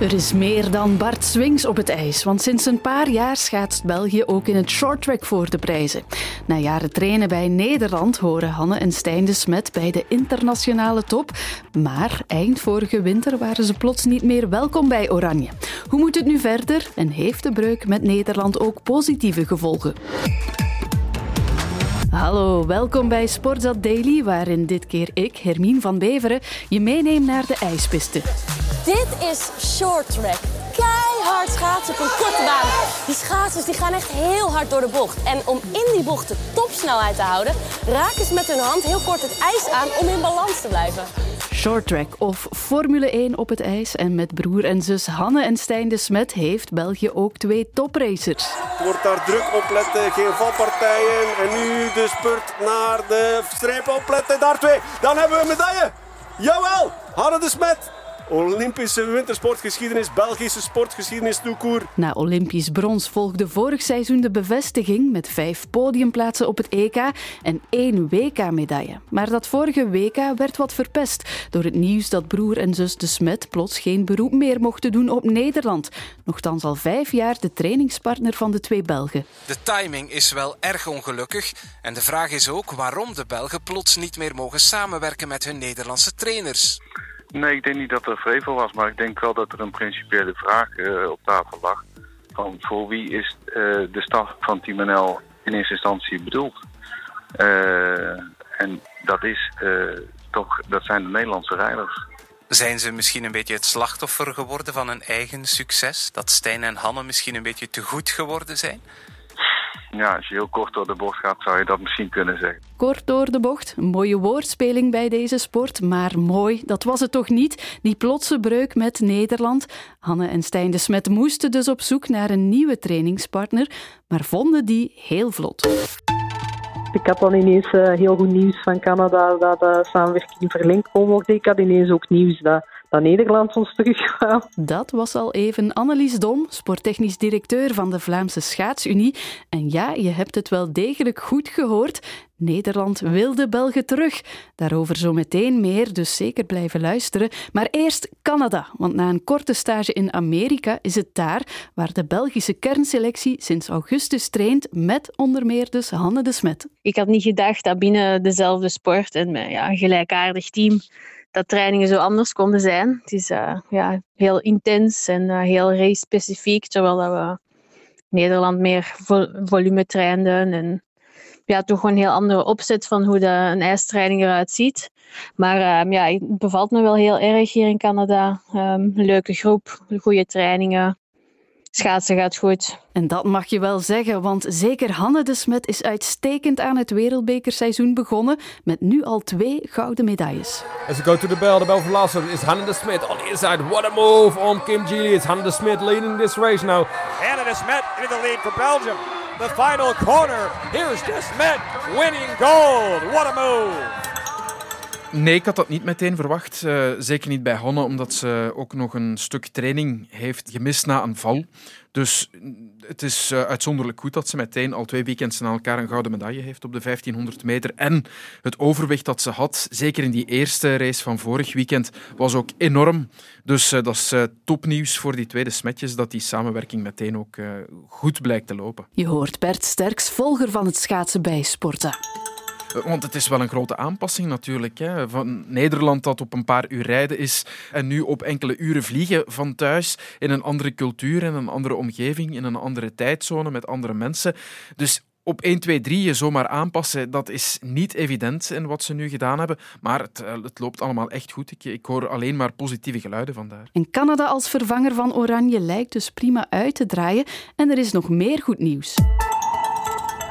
Er is meer dan Bart Swings op het ijs, want sinds een paar jaar schaatst België ook in het shorttrack voor de prijzen. Na jaren trainen bij Nederland horen Hanne en Stijn de Smet bij de internationale top. Maar eind vorige winter waren ze plots niet meer welkom bij Oranje. Hoe moet het nu verder en heeft de breuk met Nederland ook positieve gevolgen? Hallo, welkom bij Sportzat Daily, waarin dit keer ik, Hermine van Beveren, je meeneem naar de ijspiste. Dit is short track. Keihard schaatsen op een korte baan. Die schaatsers die gaan echt heel hard door de bocht. En om in die bocht de topsnelheid te houden, raken ze met hun hand heel kort het ijs aan om in balans te blijven. Shorttrack of Formule 1 op het ijs. En met broer en zus Hanne en Stijn de Smet heeft België ook twee topracers. Het wordt daar druk opletten, geen valpartijen. En nu de spurt naar de streep opletten, daar twee. Dan hebben we een medaille. Jawel, Hanne de Smet Olympische wintersportgeschiedenis, Belgische sportgeschiedenis toekoer. Na Olympisch brons volgde vorig seizoen de bevestiging met vijf podiumplaatsen op het EK en één WK-medaille. Maar dat vorige WK werd wat verpest door het nieuws dat broer en zus de Smet plots geen beroep meer mochten doen op Nederland. Nochtans al vijf jaar de trainingspartner van de twee Belgen. De timing is wel erg ongelukkig en de vraag is ook waarom de Belgen plots niet meer mogen samenwerken met hun Nederlandse trainers. Nee, ik denk niet dat er vrevel was, maar ik denk wel dat er een principiële vraag uh, op tafel lag. Van voor wie is uh, de staf van Team NL in eerste instantie bedoeld? Uh, en dat is toch, dat zijn de Nederlandse rijders. Zijn ze misschien een beetje het slachtoffer geworden van hun eigen succes? Dat Stijn en Hanne misschien een beetje te goed geworden zijn? Ja, als je heel kort door de bocht gaat, zou je dat misschien kunnen zeggen. Kort door de bocht, een mooie woordspeling bij deze sport, maar mooi, dat was het toch niet? Die plotse breuk met Nederland. Hanne en Stijn de Smet moesten dus op zoek naar een nieuwe trainingspartner, maar vonden die heel vlot. Ik had dan ineens uh, heel goed nieuws van Canada dat de samenwerking verlengd kon worden. Ik had ineens ook nieuws dat dat Nederland ons terugkwam. Dat was al even Annelies Dom, sporttechnisch directeur van de Vlaamse Schaatsunie. En ja, je hebt het wel degelijk goed gehoord. Nederland wil de Belgen terug. Daarover zo meteen meer, dus zeker blijven luisteren. Maar eerst Canada, want na een korte stage in Amerika is het daar waar de Belgische kernselectie sinds augustus traint met onder meer dus Hanne de Smet. Ik had niet gedacht dat binnen dezelfde sport en met ja, een gelijkaardig team dat trainingen zo anders konden zijn. Het is uh, ja, heel intens en uh, heel race-specifiek, terwijl dat we Nederland meer vol volume trainden en ja, toch een heel andere opzet van hoe de, een ijstraining eruit ziet. Maar um, ja, het bevalt me wel heel erg hier in Canada. Um, leuke groep, goede trainingen. Schaatsen gaat goed. En dat mag je wel zeggen, want zeker Hanne de Smet is uitstekend aan het wereldbekerseizoen begonnen met nu al twee gouden medailles. As we go to the bell, the bell for last is Hanne de Smet on the inside. What a move on Kim Geely. It's Hanne de Smet leading this race now. Hanne de Smet in the lead for Belgium. The final corner. Here's de Smet winning gold. What a move. Nee, ik had dat niet meteen verwacht. Uh, zeker niet bij Honne, omdat ze ook nog een stuk training heeft gemist na een val. Dus het is uh, uitzonderlijk goed dat ze meteen al twee weekends na elkaar een gouden medaille heeft op de 1500 meter. En het overwicht dat ze had, zeker in die eerste race van vorig weekend, was ook enorm. Dus uh, dat is topnieuws voor die tweede smetjes, dat die samenwerking meteen ook goed blijkt te lopen. Je hoort Bert Sterks, volger van het schaatsen bij Sporta. Want het is wel een grote aanpassing natuurlijk. Hè. Van Nederland dat op een paar uur rijden is en nu op enkele uren vliegen van thuis in een andere cultuur, in een andere omgeving, in een andere tijdzone met andere mensen. Dus op 1, 2, 3 je zomaar aanpassen, dat is niet evident in wat ze nu gedaan hebben. Maar het, eh, het loopt allemaal echt goed. Ik, ik, hoor alleen maar positieve geluiden vandaar. En Canada als vervanger van Oranje lijkt dus prima uit te draaien. En er is nog meer goed nieuws.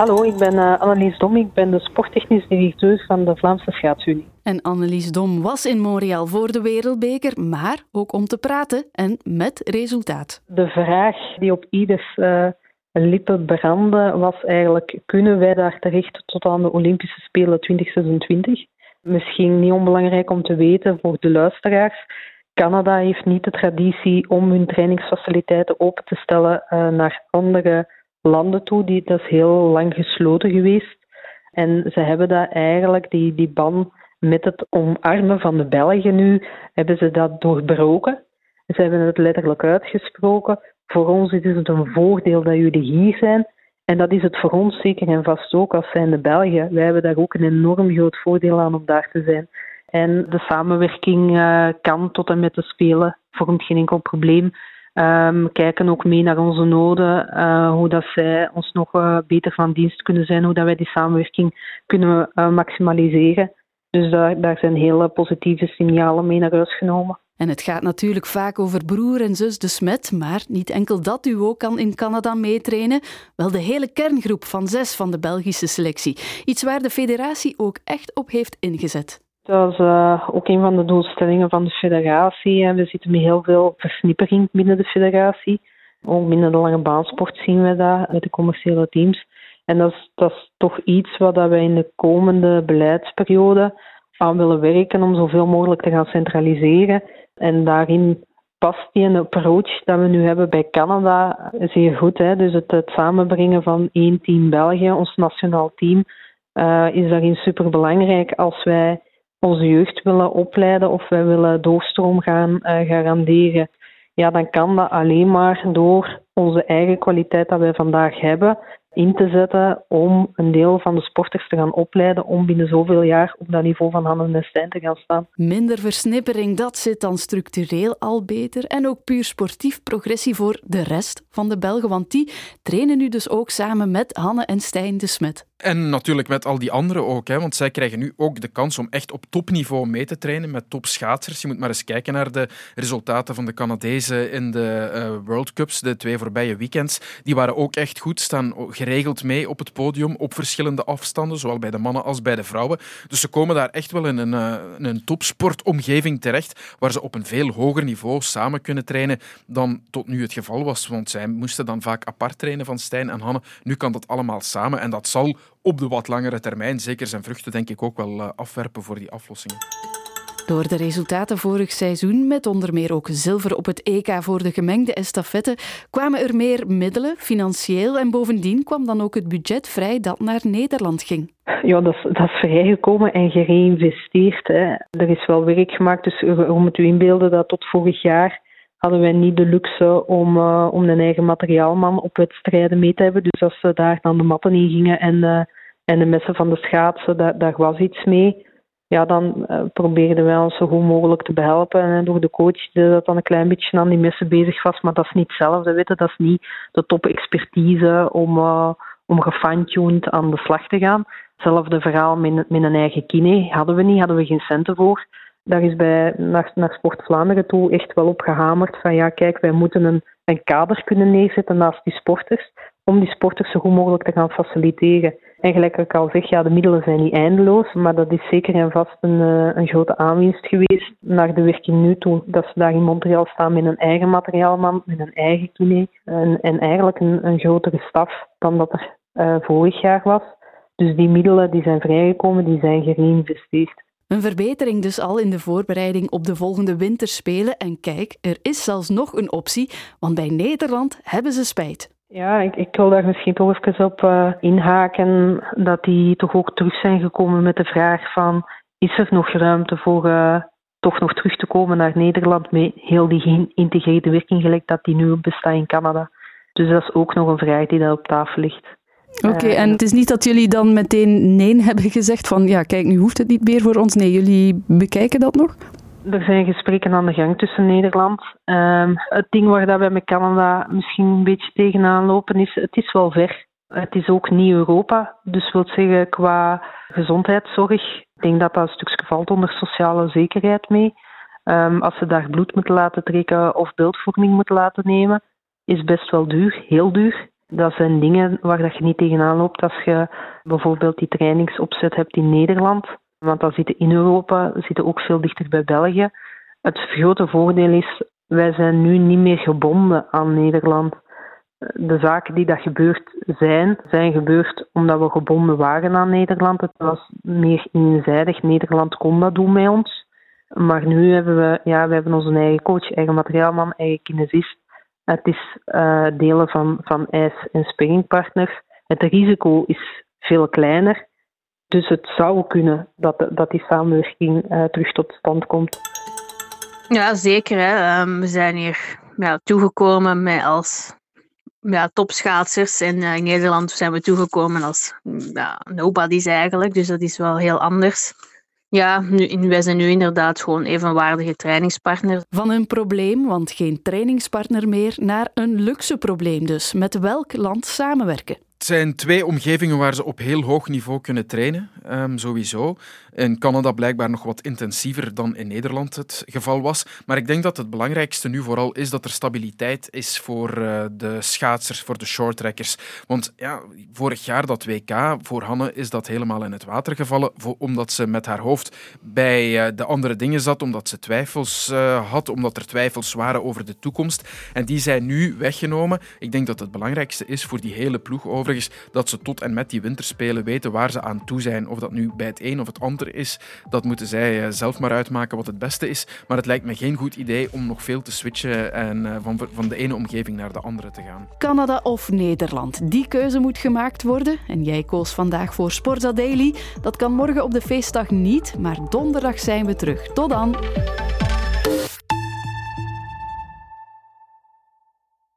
Hallo, ik ben uh, Annelies Dom. Ik ben de sporttechnisch directeur van de Vlaamse Schaatsunie. En Annelies Dom was in Montreal voor de Wereldbeker, maar ook om te praten en met resultaat. De vraag die op ieders uh, lippen brandde was eigenlijk: kunnen wij daar terecht tot aan de Olympische Spelen 2026? Misschien niet onbelangrijk om te weten voor de luisteraars. Canada heeft niet de traditie om hun trainingsfaciliteiten open te stellen uh, naar andere landen toe. Die, dat is heel lang gesloten geweest. En ze hebben dat eigenlijk, die, die ban met het omarmen van de Belgen nu, hebben ze dat doorbroken. Ze hebben het letterlijk uitgesproken. Voor ons is het een voordeel dat jullie hier zijn. En dat is het voor ons zeker en vast ook als zijnde Belgen. Wij hebben daar ook een enorm groot voordeel aan om daar te zijn. En de samenwerking uh, kan tot en met de Spelen, vormt geen enkel probleem. Um, kijken ook mee naar onze noden, uh, hoe dat zij ons nog uh, beter van dienst kunnen zijn, hoe dat wij die samenwerking kunnen maximaliseren. Dus daar, daar zijn hele positieve signalen mee naar huis genomen. En het gaat natuurlijk vaak over broer en zus de Smet, maar niet enkel dat duo kan in Canada meetrainen, wel de hele kerngroep van zes van de Belgische selectie. Iets waar de federatie ook echt op heeft ingezet. Dat is uh, ook een van de doelstellingen van de federatie. En we zitten met heel veel versnippering binnen de federatie. Ook binnen de lange baansport zien we dat, de commerciële teams. En dat is, toch iets wat we in de komende beleidsperiode aan willen werken om zoveel mogelijk te gaan centraliseren. En daarin past die approach dat we nu hebben bij Canada zeer goed. Hè? Dus het, het samenbrengen van één team België, ons nationaal team, uh, is daarin superbelangrijk als wij onze jeugd willen opleiden of wij willen doorstroom gaan uh, garanderen. Ja, dan kan dat alleen maar door onze eigen kwaliteit dat wij vandaag hebben in te zetten om een deel van de sporters te gaan opleiden om binnen zoveel jaar op dat niveau van Hanne en Stijn te gaan staan. Minder versnippering, dat zit dan structureel al beter. En ook puur sportief progressie voor de rest van de Belgen, want die trainen nu dus ook samen met Hanne en Stijn de Smet. En natuurlijk met al die anderen ook, hè, want zij krijgen nu ook de kans om echt op topniveau mee te trainen met topschaatsers. Je moet maar eens kijken naar de resultaten van de Canadezen in de uh, World Cups, de twee voorbije weekends. Die waren ook echt goed, staan geregeld mee op het podium op verschillende afstanden, zowel bij de mannen als bij de vrouwen. Dus ze komen daar echt wel in een, uh, een topsportomgeving terecht, waar ze op een veel hoger niveau samen kunnen trainen dan tot nu het geval was. Want zij moesten dan vaak apart trainen van Stijn en Hanne. Nu kan dat allemaal samen en dat zal op de wat langere termijn zeker zijn vruchten denk ik ook wel eh, afwerpen voor die aflossingen. Door de resultaten vorig seizoen, met onder meer ook zilver op het EK voor de gemengde estafette, kwamen er meer middelen, financieel, en bovendien kwam dan ook het budget vrij dat naar Nederland ging. Ja, dat is, dat is vrijgekomen en gereïnvesteerd. Hè. Er is wel werk gemaakt, dus je moet u inbeelden dat tot vorig jaar hadden wij niet de luxe om, uh, om een eigen materiaalman op wedstrijden mee te hebben. Dus als ze daar dan de matten in gingen en, uh, en de messen van de schaatsen, daar, daar was iets mee. Ja, dan uh, probeerden wij ons zo goed mogelijk te behelpen. En door de coach dat dan een klein beetje aan die messen bezig was. Maar dat is niet hetzelfde, weten. Dat is niet de top-expertise om, om gefine-tuned aan de slag te gaan. Hetzelfde verhaal met, met een eigen kine hadden we niet, hadden we geen centen voor daar is bij naar, naar Sport Vlaanderen toe echt wel op gehamerd van ja, kijk, wij moeten een, een kader kunnen neerzetten naast die sporters om die sporters zo goed mogelijk te gaan faciliteren. En gelijk ik al zeg, ja, de middelen zijn niet eindeloos, maar dat is zeker en vast een, eh, een grote aanwinst geweest naar de werking nu toe. Dat ze daar in Montreal staan met een eigen materiaalman, met een eigen kine en, en eigenlijk een, een grotere staf dan dat er uh, vorig jaar was. Dus die middelen die zijn vrijgekomen, die zijn gereïnvesteerd. Een verbetering dus al in de voorbereiding op de volgende winterspelen. En kijk, er is zelfs nog een optie, want bij Nederland hebben ze spijt. Ja, ik, ik wil daar misschien toch even op uh, inhaken dat die toch ook terug zijn gekomen met de vraag van is er nog ruimte voor uh, toch nog terug te komen naar Nederland met heel die geïntegreerde werking gelijk dat die nu bestaat in Canada. Dus dat is ook nog een vraag die daar op tafel ligt. Oké, eh, en het is niet dat jullie dan meteen nee hebben gezegd van ja, kijk, nu hoeft het niet meer voor ons. Nee, jullie bekijken dat nog? Er zijn gesprekken aan de gang tussen Nederland. Um, het ding waar dat wij met Canada misschien een beetje tegenaan lopen is, het is wel ver. Het is ook niet Europa, dus wil zeggen qua gezondheidszorg. Ik denk dat dat een stukje valt onder sociale zekerheid mee. Um, als ze daar bloed moeten laten trekken of beeldvorming moeten laten nemen, is best wel duur, heel duur. Dat zijn dingen waar dat je niet tegenaan loopt als je bijvoorbeeld die trainingsopzet hebt in Nederland. Want dan zitten in Europa, zitten ook veel dichter bij België. Het grote voordeel is, wij zijn nu niet meer gebonden aan Nederland. De zaken die dat gebeurd zijn, zijn gebeurd omdat we gebonden waren aan Nederland. Het was meer eenzijdig. Nederland kon dat doen met ons. Maar nu hebben we, ja, we hebben onze eigen coach, eigen materiaalman, eigen kinesist. Het is uh, delen van, van ijs- en springpartners. Het risico is veel kleiner. Dus het zou kunnen dat, dat die samenwerking uh, terug tot stand komt. Ja, zeker. Hè. Ehm, we zijn hier ja, toegekomen met als ja, topschaatsers. En uh, in Nederland zijn we toegekomen als ja, nobodies eigenlijk. Dus dat is wel heel anders. Ja, nu, wij zijn nu inderdaad gewoon evenwaardige trainingspartners. Van een probleem, want geen trainingspartner meer, naar een luxe probleem dus. Met welk land samenwerken? Het zijn twee omgevingen waar ze op heel hoog niveau kunnen trainen, um, sowieso. In Canada blijkbaar nog wat intensiever dan in Nederland het geval was. Maar ik denk dat het belangrijkste nu vooral is dat er stabiliteit is voor uh, de schaatsers, voor de shorttrackers. Want ja, vorig jaar dat WK, voor Hanne is dat helemaal in het water gevallen, omdat ze met haar hoofd bij uh, de andere dingen zat, omdat ze twijfels uh, had, omdat er twijfels waren over de toekomst. En die zijn nu weggenomen. Ik denk dat het belangrijkste is voor die hele ploeg dat ze tot en met die winterspelen weten waar ze aan toe zijn. Of dat nu bij het een of het ander is, dat moeten zij eh, zelf maar uitmaken wat het beste is. Maar het lijkt me geen goed idee om nog veel te switchen en eh, van, van de ene omgeving naar de andere te gaan. Canada of Nederland, die keuze moet gemaakt worden. En jij koos vandaag voor Sporza Daily. Dat kan morgen op de feestdag niet, maar donderdag zijn we terug. Tot dan!